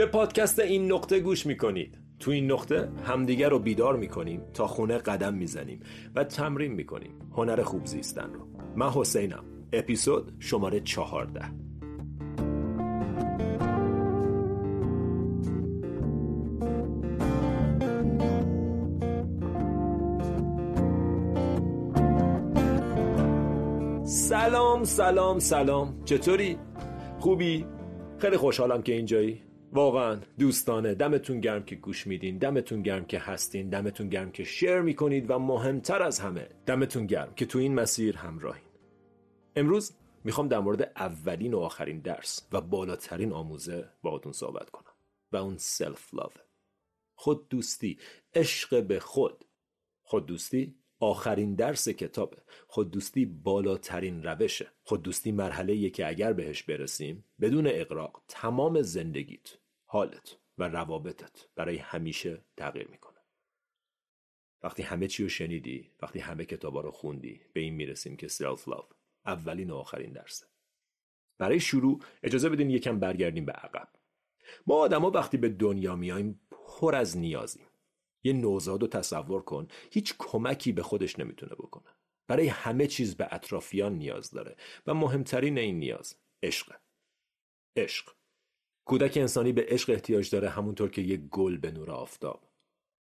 به پادکست این نقطه گوش می‌کنید. تو این نقطه همدیگر رو بیدار می‌کنیم تا خونه قدم می‌زنیم و تمرین می‌کنیم. هنر خوب زیستن رو. من حسینم. اپیزود شماره چهارده. سلام سلام سلام. چطوری؟ خوبی؟ خیلی خوشحالم که اینجایی. واقعا دوستانه دمتون گرم که گوش میدین دمتون گرم که هستین دمتون گرم که شیر می‌کنید و مهمتر از همه دمتون گرم که تو این مسیر همراهین. امروز می‌خوام در مورد اولین و آخرین درس و بالاترین آموزه باهاتون صحبت کنم و اون سلف لاو خود دوستی عشق به خود. خود دوستی آخرین درس کتابه. خوددوستی بالاترین روشه. خوددوستی مرحله که اگر بهش برسیم بدون اقراق تمام زندگیت. حالت و روابطت برای همیشه تغییر می‌کنه. وقتی همه چی رو شنیدی وقتی همه کتابا رو خوندی به این می‌رسیم که سلف لاو اولین و آخرین درسه. برای شروع اجازه بدین یکم برگردیم به عقب. ما آدما وقتی به دنیا میایم پر از نیازیم. یه نوزاد رو تصور کن هیچ کمکی به خودش نمی‌تونه بکنه. برای همه چیز به اطرافیان نیاز داره و مهمترین این نیاز عشق عشق. کودک انسانی به عشق احتیاج داره همونطور که یک گل به نور آفتاب.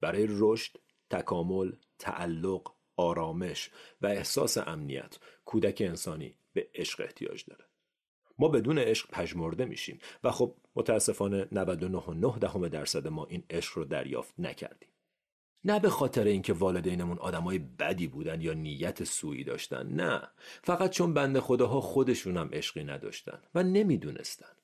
برای رشد تکامل تعلق آرامش و احساس امنیت کودک انسانی به عشق احتیاج داره. ما بدون عشق پژمرده میشیم و خب متاسفانه 99.9 درصد ما این عشق رو دریافت نکردیم. نه به خاطر اینکه والدینمون آدمای بدی بودن یا نیت سویی داشتن نه. فقط چون بنده خداها خودشون هم عشقی نداشتن و نمی‌دونستن.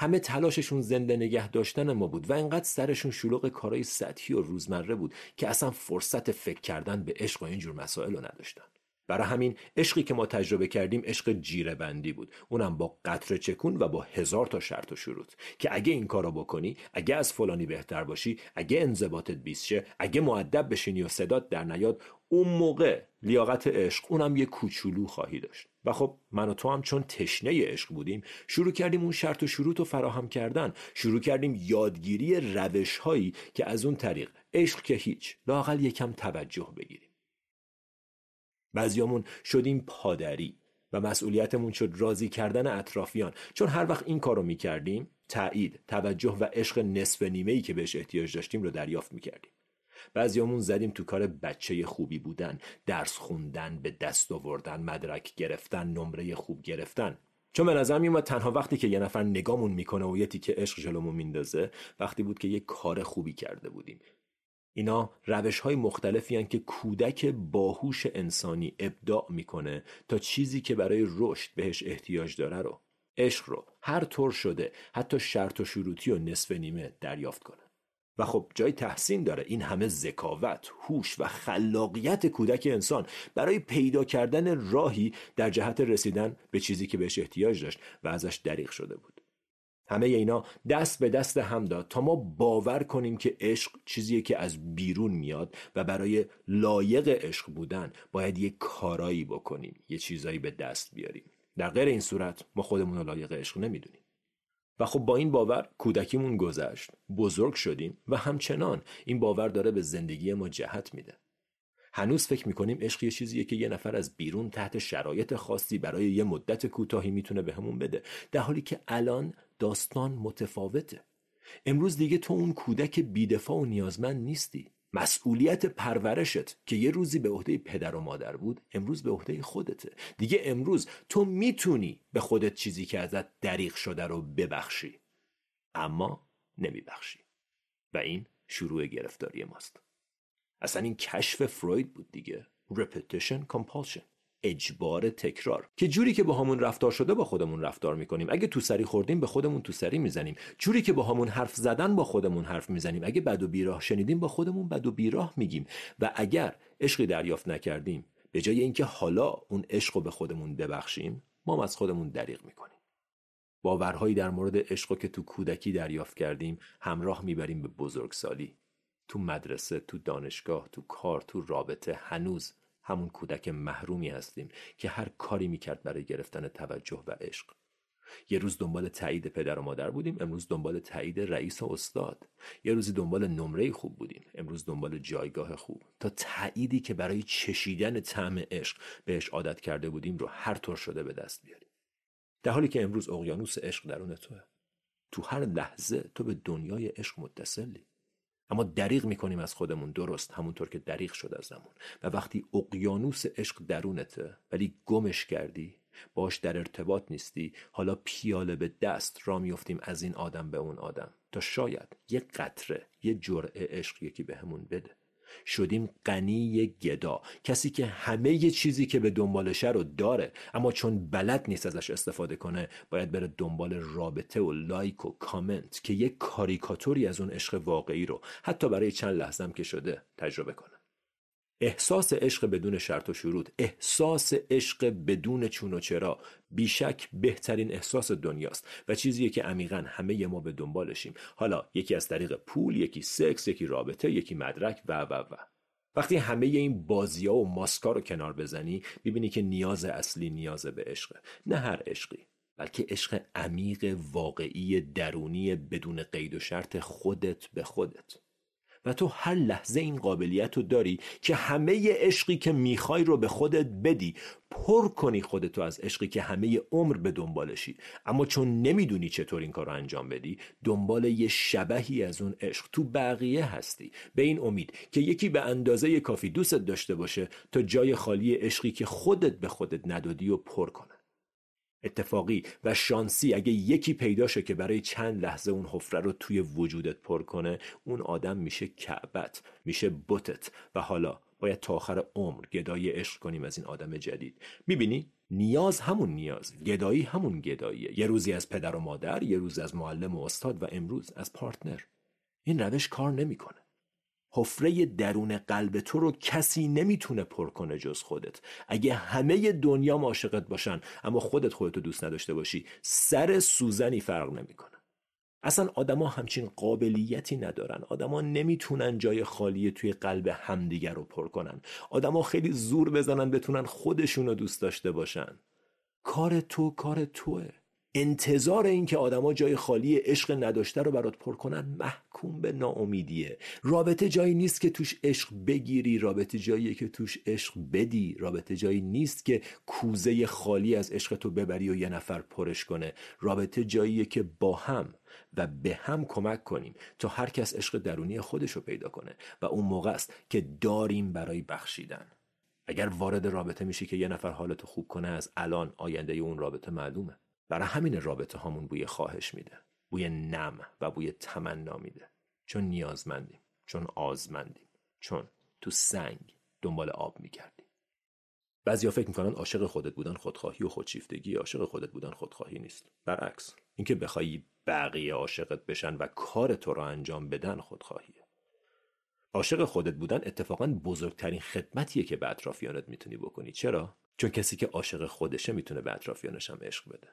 همه تلاششون زنده نگه داشتن ما بود و اینقدر سرشون شلوغ کارهای سطحی و روزمره بود که اصلا فرصت فکر کردن به عشق و اینجور مسائل رو نداشتن. برای همین عشقی که ما تجربه کردیم عشق جیره بندی بود. اونم با قطر چکون و با هزار تا شرط و شروط که اگه این کارو بکنی اگه از فلانی بهتر باشی اگه انضباطت بیست شه اگه معدب بشینی و صدات در نیاد اون موقع لیاقت عشق. اونم یه کوچولو خواهی داشت. و خب من و تو هم چون تشنه عشق بودیم شروع کردیم اون شرط و شروط رو فراهم کردن. شروع کردیم یادگیری روش هایی که از اون طریق. عشق که هیچ. لاقل یکم توجه بگیریم. بعضیامون شدیم پادری و مسئولیتمون شد راضی کردن اطرافیان. چون هر وقت این کارو می‌کردیم تایید توجه و عشق نصف نیمه ای که بهش احتیاج داشتیم رو دریافت می‌کردیم. بعضیامون زدیم تو کار بچه خوبی بودن درس خوندن به دست آوردن مدرک گرفتن نمره خوب گرفتن. چون به نظر میومد تنها وقتی که یه نفر نگامون می‌کنه و یه تیکه عشق جلومون میندازه وقتی بود که یه کار خوبی کرده بودیم. اینا روش های مختلفی هن که کودک باهوش انسانی ابداع می‌کنه تا چیزی که برای رشد بهش احتیاج داره رو عشق رو هر طور شده حتی شرط و شروطی و نصف نیمه دریافت کنه. و خب جای تحسین داره. این همه ذکاوت، هوش و خلاقیت کودک انسان برای پیدا کردن راهی در جهت رسیدن به چیزی که بهش احتیاج داشت و ازش دریغ شده بود. همه اینا دست به دست هم داد تا ما باور کنیم که عشق چیزیه که از بیرون میاد و برای لایق عشق بودن باید یه کارایی بکنیم یه چیزایی به دست بیاریم. در غیر این صورت ما خودمون رو لایق عشق نمی‌دونیم. و خب با این باور کودکیمون گذشت بزرگ شدیم و همچنان این باور داره به زندگی ما جهت میده. هنوز فکر می‌کنیم عشق یه چیزیه که یه نفر از بیرون تحت شرایط خاصی برای یه مدت کوتاهی می‌تونه بهمون به بده در حالی که الان داستان متفاوته. امروز دیگه تو اون کودک بیدفاع و نیازمند نیستی. مسئولیت پرورشت که یه روزی به عهده پدر و مادر بود امروز به عهده خودته. دیگه امروز تو می‌تونی به خودت چیزی که ازت دریغ شده رو ببخشی. اما نمیبخشی. و این شروع گرفتاری ماست. اصلا این کشف فروید بود دیگه. Repetition compulsion. اجبار تکرار که جوری که با همون رفتار شده با خودمون رفتار می‌کنیم. اگه تو سری خوردیم به خودمون تو سری می‌زنیم. جوری که با همون حرف زدن با خودمون حرف می‌زنیم. اگه بد و بیراه شنیدیم با خودمون بد و بیراه میگیم. و اگر عشقی دریافت نکردیم به جای اینکه حالا اون عشق رو به خودمون ببخشیم ما از خودمون دریغ می‌کنیم. باورهایی در مورد عشق که تو کودکی دریافت کردیم همراه می‌بریم به بزرگسالی. تو مدرسه تو دانشگاه تو کار تو رابطه هنوز همون کودک محرومی هستیم که هر کاری می‌کرد برای گرفتن توجه و عشق. یه روز دنبال تایید پدر و مادر بودیم امروز دنبال تایید رئیس و استاد. یه روزی دنبال نمره خوب بودیم امروز دنبال جایگاه خوب. تا تاییدی که برای چشیدن طعم عشق بهش عادت کرده بودیم رو هر طور شده به دست بیاریم. در حالی که امروز اقیانوس عشق درون توه. تو هر لحظه تو به دنیای عشق متصلی. اما دریغ می‌کنیم از خودمون. درست همونطور که دریغ شد از زمون و وقتی اقیانوس عشق درونته ولی گمش کردی باش در ارتباط نیستی حالا پیاله به دست را میفتیم از این آدم به اون آدم. تا شاید یه قطره یه جرعه عشق یکی بهمون به بده. شدیم غنی گدا کسی که همه چیزی که به دنبالشه رو داره اما چون بلد نیست ازش استفاده کنه باید بره دنبال رابطه و لایک و کامنت که یک کاریکاتوری از اون عشق واقعی رو حتی برای چند لحظه که شده تجربه کنه. احساس عشق بدون شرط و شروط. احساس عشق بدون چون و چرا. بیشک بهترین احساس دنیاست. و چیزیه که عمیقا همه ما به دنبالشیم. حالا یکی از طریق پول یکی سکس یکی رابطه یکی مدرک و و و. وقتی همه این بازی ها و ماسکا رو کنار بزنی می‌بینی که نیاز اصلی نیاز به عشقه. نه هر عشقی بلکه عشق عمیق واقعی درونی بدون قید و شرط خودت به خودت. و تو هر لحظه این قابلیت رو داری که همه عشقی که می‌خوای رو به خودت بدی. پر کنی خودتو از عشقی که همه عمر به دنبالشی. اما چون نمی‌دونی چطور این کار رو انجام بدی دنبال یه شبهی از اون عشق تو بقیه هستی. به این امید که یکی به اندازه کافی دوستت داشته باشه تا جای خالی عشقی که خودت به خودت ندادی و پر کنه اتفاقی و شانسی اگه یکی پیدا شه که برای چند لحظه اون حفره رو توی وجودت پر کنه اون آدم میشه کعبت میشه بتت. و حالا باید تا آخر عمر گدایی عشق کنیم از این آدم جدید. می‌بینی؟ نیاز همون نیاز گدایی همون گداییه. یه روزی از پدر و مادر یه روز از معلم و استاد و امروز از پارتنر. این روش کار نمی‌کنه. حفره درون قلب تو رو کسی نمی‌تونه پر کنه جز خودت. اگه همه دنیا عاشقت باشن اما خودت خودتو دوست نداشته باشی سر سوزنی فرق نمی‌کنه. اصلا آدما همچین قابلیتی ندارن. آدما نمی‌تونن جای خالی توی قلب همدیگر رو پر کنن. آدما خیلی زور بزنن بتونن خودشون رو دوست داشته باشن. کار تو کار توه. انتظار این که آدما جای خالی عشق نداشته رو برات پر کنن محکوم به ناامیدیه. رابطه جایی نیست که توش عشق بگیری رابطه جاییه که توش عشق بدی. رابطه جایی نیست که کوزه خالی از عشق تو ببری و یه نفر پرش کنه. رابطه جاییه که با هم و به هم کمک کنیم تا هر کس عشق درونی خودش رو پیدا کنه و اون موقع است که داریم برای بخشیدن. اگر وارد رابطه میشی که یه نفر حالتو خوب کنه از الان آینده اون رابطه معلومه. برای همین رابطه هامون بوی خواهش میده. بوی نم و بوی تمنا میده. چون نیازمندیم چون آزمندیم چون تو سنگ دنبال آب میگردیم. بعضیا فکر می‌کنن عاشق خودت بودن خودخواهی و خودشیفتگی عاشق خودت بودن خودخواهی نیست. برعکس اینکه بخوای بقیه عاشقت بشن و کار تو رو انجام بدن خودخواهیه. عاشق خودت بودن اتفاقا بزرگترین خدمتیه که به اطرافیانت می‌تونی بکنی. چرا؟ چون کسی که عاشق خودشه می‌تونه به اطرافیانش هم عشق بده.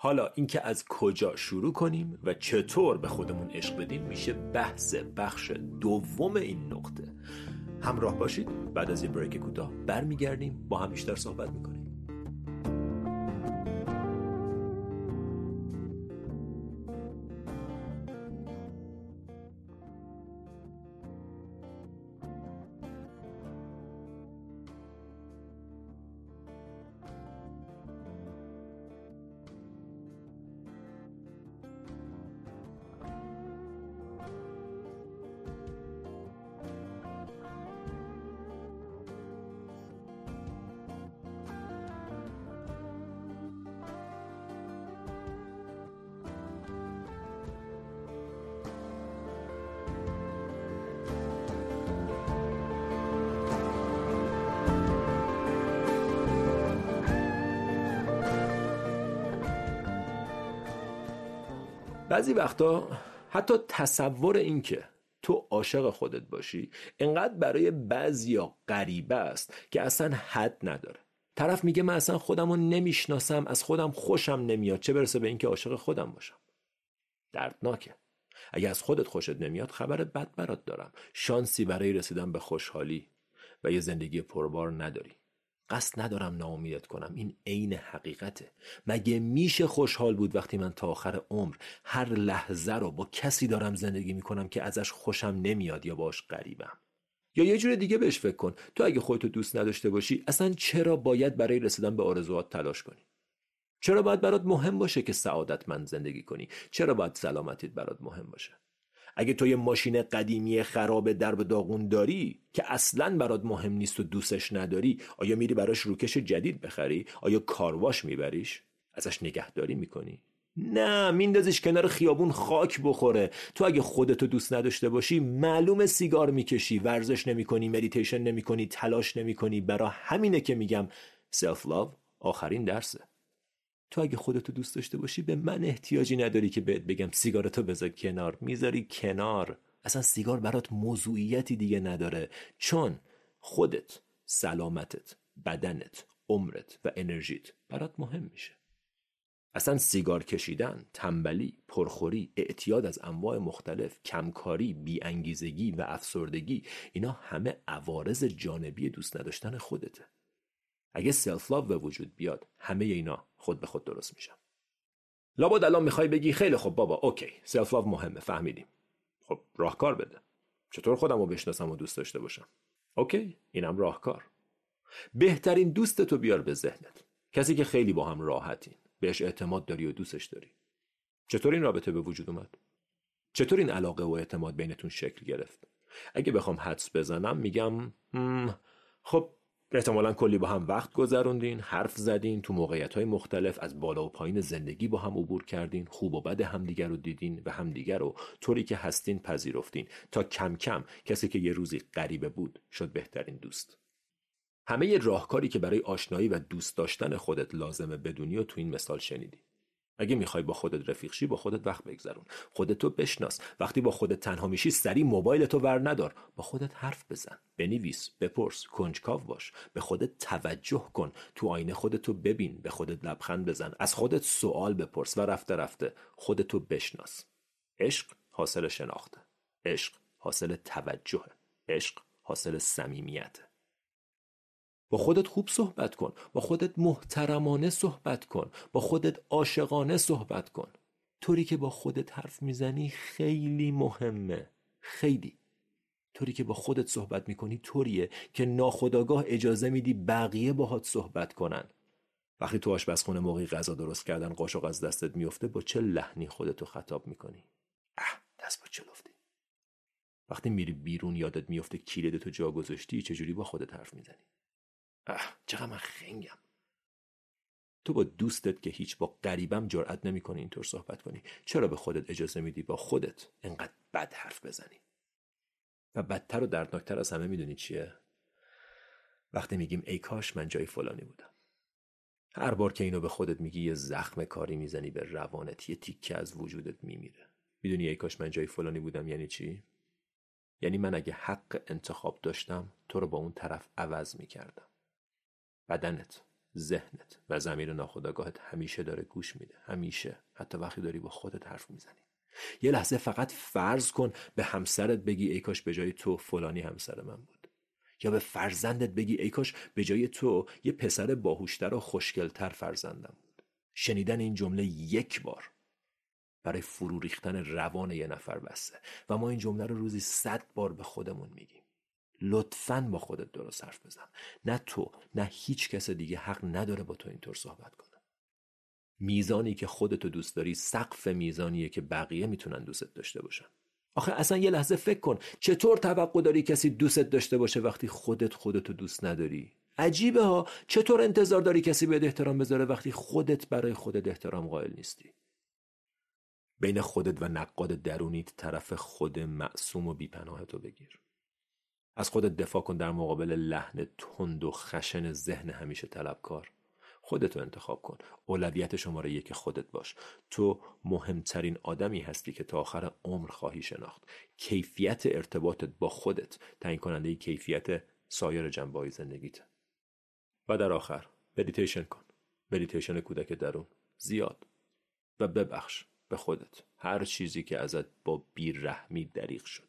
حالا اینکه از کجا شروع کنیم و چطور به خودمون عشق بدیم میشه بحث بخش دوم این نقطه. همراه باشید. بعد از یه بریک کوتاه برمیگردیم با هم بیشتر صحبت می‌کنیم. بعضی وقتا حتی تصور این که تو عاشق خودت باشی انقدر برای بعضیا غریبه است که اصلا حد نداره. طرف میگه من اصلا خودم رو نمی‌شناسم از خودم خوشم نمیاد چه برسه به اینکه عاشق خودم باشم؟ دردناکه. اگه از خودت خوشت نمیاد خبر بد برات دارم. شانسی برای رسیدن به خوشحالی و یه زندگی پربار نداری. قصد ندارم ناامیدت کنم. این عین حقیقته. مگه میشه خوشحال بود وقتی من تا آخر عمر هر لحظه رو با کسی دارم زندگی می‌کنم که ازش خوشم نمیاد یا باش غریبم؟ یا یه جور دیگه بهش فکر کن. تو اگه خودتو دوست نداشته باشی اصلا چرا باید برای رسیدن به آرزوات تلاش کنی؟ چرا باید برات مهم باشه که سعادتمند زندگی کنی؟ چرا باید سلامتیت برات مهم باشه؟ اگه تو یه ماشین قدیمی خراب درب داغون داری که اصلا برات مهم نیست و دوستش نداری آیا میری براش روکش جدید بخری؟ آیا کارواش میبریش؟ ازش نگهداری می‌کنی؟ نه میندازیش کنار خیابون خاک بخوره. تو اگه خودتو دوست نداشته باشی معلوم سیگار می‌کشی ورزش نمی‌کنی مدیتیشن نمی‌کنی تلاش نمی‌کنی. برا همینه که میگم self love آخرین درسه. تو اگه خودتو دوست داشته باشی به من احتیاجی نداری که بهت بگم سیگارتو بذار کنار. می‌ذاری کنار. اصلا سیگار برات موضوعیتی دیگه نداره. چون خودت سلامتت بدنت عمرت و انرژیت برات مهم میشه. اصلا سیگار کشیدن، تنبلی، پرخوری، اعتیاد از انواع مختلف، کمکاری، بیانگیزگی و افسردگی اینا همه عوارض جانبی دوست نداشتن خودته. اگه self love به وجود بیاد همه اینا خود به خود درست میشن. لابد الان می‌خوای بگی خیلی خب بابا OK self love مهمه فهمیدیم. خب راهکار بده. چطور خودم رو بشناسم و دوست داشته باشم؟ اوکی اینم راهکار. بهترین دوستتو بیار به ذهنت. کسی که خیلی با هم راحتین بهش اعتماد داری و دوستش داری چطور این رابطه به وجود اومد چطور این علاقه و اعتماد بینتون شکل گرفت اگه بخوام حدس بزنم میگم خب احتمالا کلی با هم وقت گذروندین حرف زدین تو موقعیت های مختلف از بالا و پایین زندگی با هم عبور کردین خوب و بد همدیگر رو دیدین و همدیگر رو طوری که هستین پذیرفتین. تا کم کم کسی که یه روزی غریبه بود شد بهترین دوست. همه راهکاری که برای آشنایی و دوست داشتن خودت لازمه بدونی و تو این مثال شنیدی. اگه می‌خوای با خودت رفیق شی با خودت وقت بگذرون. خودتو بشناس. وقتی با خودت تنها میشی سری موبایلتو ور ندار. با خودت حرف بزن. بنویس بپرس کنجکاو باش. به خودت توجه کن. تو آینه خودتو ببین. به خودت لبخند بزن. از خودت سوال بپرس و رفته رفته خودتو بشناس. عشق حاصل شناخته. عشق حاصل توجه عشق حاصل صمیمیته. با خودت خوب صحبت کن با خودت محترمانه صحبت کن با خودت عاشقانه صحبت کن. طوری که با خودت حرف می‌زنی خیلی مهمه. خیلی. طوری که با خودت صحبت می‌کنی طوریه که ناخداگاه اجازه میدی بقیه باهات صحبت کنن. وقتی تو آشپزخونه موقعی غذا درست کردن قاشق از دستت میفته با چه لحنی خودتو خطاب می‌کنی؟ اه دست با چلفتی وقتی میری بیرون یادت میفته کلیدتو جا گذاشتی چجوری با خودت حرف می‌زنی؟ اه. چقدر من خنگم. تو با دوستت که هیچ با قریبم جرأت نمی‌کنی اینطور صحبت کنی. چرا به خودت اجازه میدی با خودت انقدر بد حرف بزنی؟ و بدتر و دردناکتر از همه می‌دونی چیه؟ وقتی میگیم ای کاش من جای فلانی بودم. هر بار که اینو به خودت میگی یه زخم کاری می‌زنی به روانت یه تیکه از وجودت میمیره. می‌دونی ای کاش من جای فلانی بودم یعنی چی؟ یعنی من اگه حق انتخاب داشتم تو رو با اون طرف عوض می‌کردم. بدنت ذهنت و زمیر ناخودآگاهت همیشه داره گوش میده. همیشه. حتی وقتی داری با خودت حرف می‌زنی. یه لحظه فقط فرض کن به همسرت بگی ای کاش به جای تو فلانی همسر من بود. یا به فرزندت بگی ای کاش به جای تو یه پسر باهوشتر و خوشگلتر فرزندم بود. شنیدن این جمله یک بار برای فرو ریختن روان یه نفر بسته. و ما این جمله رو روزی صد بار به خودمون میگیم. لطفا با خودت درست حرف بزن. نه تو نه هیچ کس دیگه حق نداره با تو اینطور صحبت کنه. میزانی که خودتو دوست داری سقف میزانیه که بقیه می‌تونن دوستت داشته باشن. آخه اصلا یه لحظه فکر کن چطور توقع داری کسی دوستت داشته باشه وقتی خودت خودتو دوست نداری؟ عجیبه ها چطور انتظار داری کسی بهت احترام بذاره وقتی خودت برای خودت احترام قائل نیستی؟ بین خودت و نقاد درونیت طرف خود معصوم و بیپناه تو بگیر. از خودت دفاع کن در مقابل لحن تند و خشن ذهن همیشه طلبکار. خودتو انتخاب کن. اولویت شماره یک خودت باش. تو مهمترین آدمی هستی که تا آخر عمر خواهی شناخت. کیفیت ارتباطت با خودت تعیین کننده کیفیت سایر جنبه زندگیت. و در آخر مدیتیشن کن. مدیتیشن کودک درون. زیاد. و ببخش به خودت. هر چیزی که ازت با بیرحمی دریغ شد.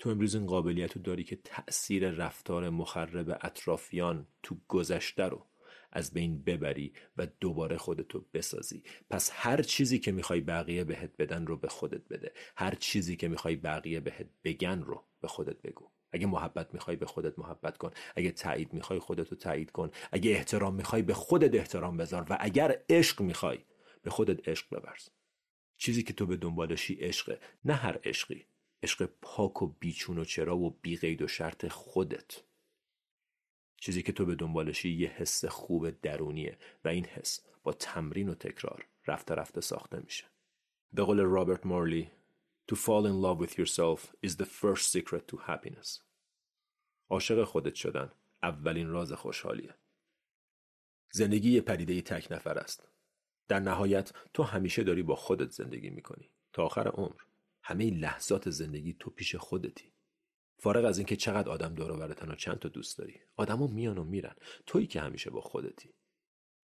تو امروز این قابلیت رو داری که تأثیر رفتار مخرب اطرافیان تو گذشته رو از بین ببری و دوباره خودتو بسازی. پس هر چیزی که می‌خوای بقیه بهت بدن رو به خودت بده. هر چیزی که می‌خوای بقیه بهت بگن رو به خودت بگو. اگه محبت می‌خوای به خودت محبت کن. اگه تایید می‌خوای خودتو تایید کن. اگه احترام می‌خوای به خودت احترام بذار و اگر عشق می‌خوای به خودت عشق ببرز. چیزی که تو به دنبالشی عشقه. نه هر عشقی. عشق پاک و بیچون و چرا و بیقید و شرط خودت چیزی که تو به دنبالشی یه حس خوب درونیه و این حس با تمرین و تکرار رفته رفته ساخته میشه به قول رابرت مورلی To fall in love with yourself is the first secret to happiness. عاشق خودت شدن اولین راز خوشحالیه. زندگی یه پدیده تک نفر است. در نهایت تو همیشه داری با خودت زندگی می‌کنی تا آخر عمر. همه لحظات زندگی تو پیش خودتی. فارغ از اینکه چقدر آدم دور و چند تا دوست داری. آدما میان و میرن. تویی که همیشه با خودتی.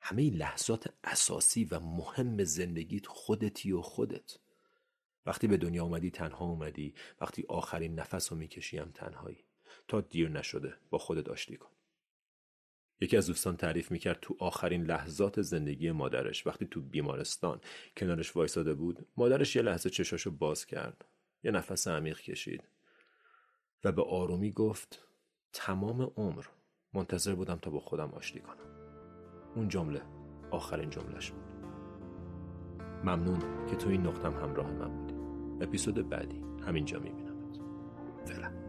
همه لحظات اساسی و مهم زندگیت خودتی و خودت. وقتی به دنیا اومدی تنها اومدی وقتی آخرین نفس رو می‌کشی هم تنهایی تا دیر نشده با خودت آشتی کن یکی از دوستان تعریف می‌کرد تو آخرین لحظات زندگی مادرش وقتی تو بیمارستان کنارش وایساده بود مادرش یه لحظه چشاشو باز کرد یه نفس عمیق کشید و به آرومی گفت تمام عمر منتظر بودم تا با خودم آشتی کنم. اون جمله آخرین جملهش بود. ممنون که تو این نقطم همراه من بودی. اپیزود بعدی همینجا میبینمت. فعلا.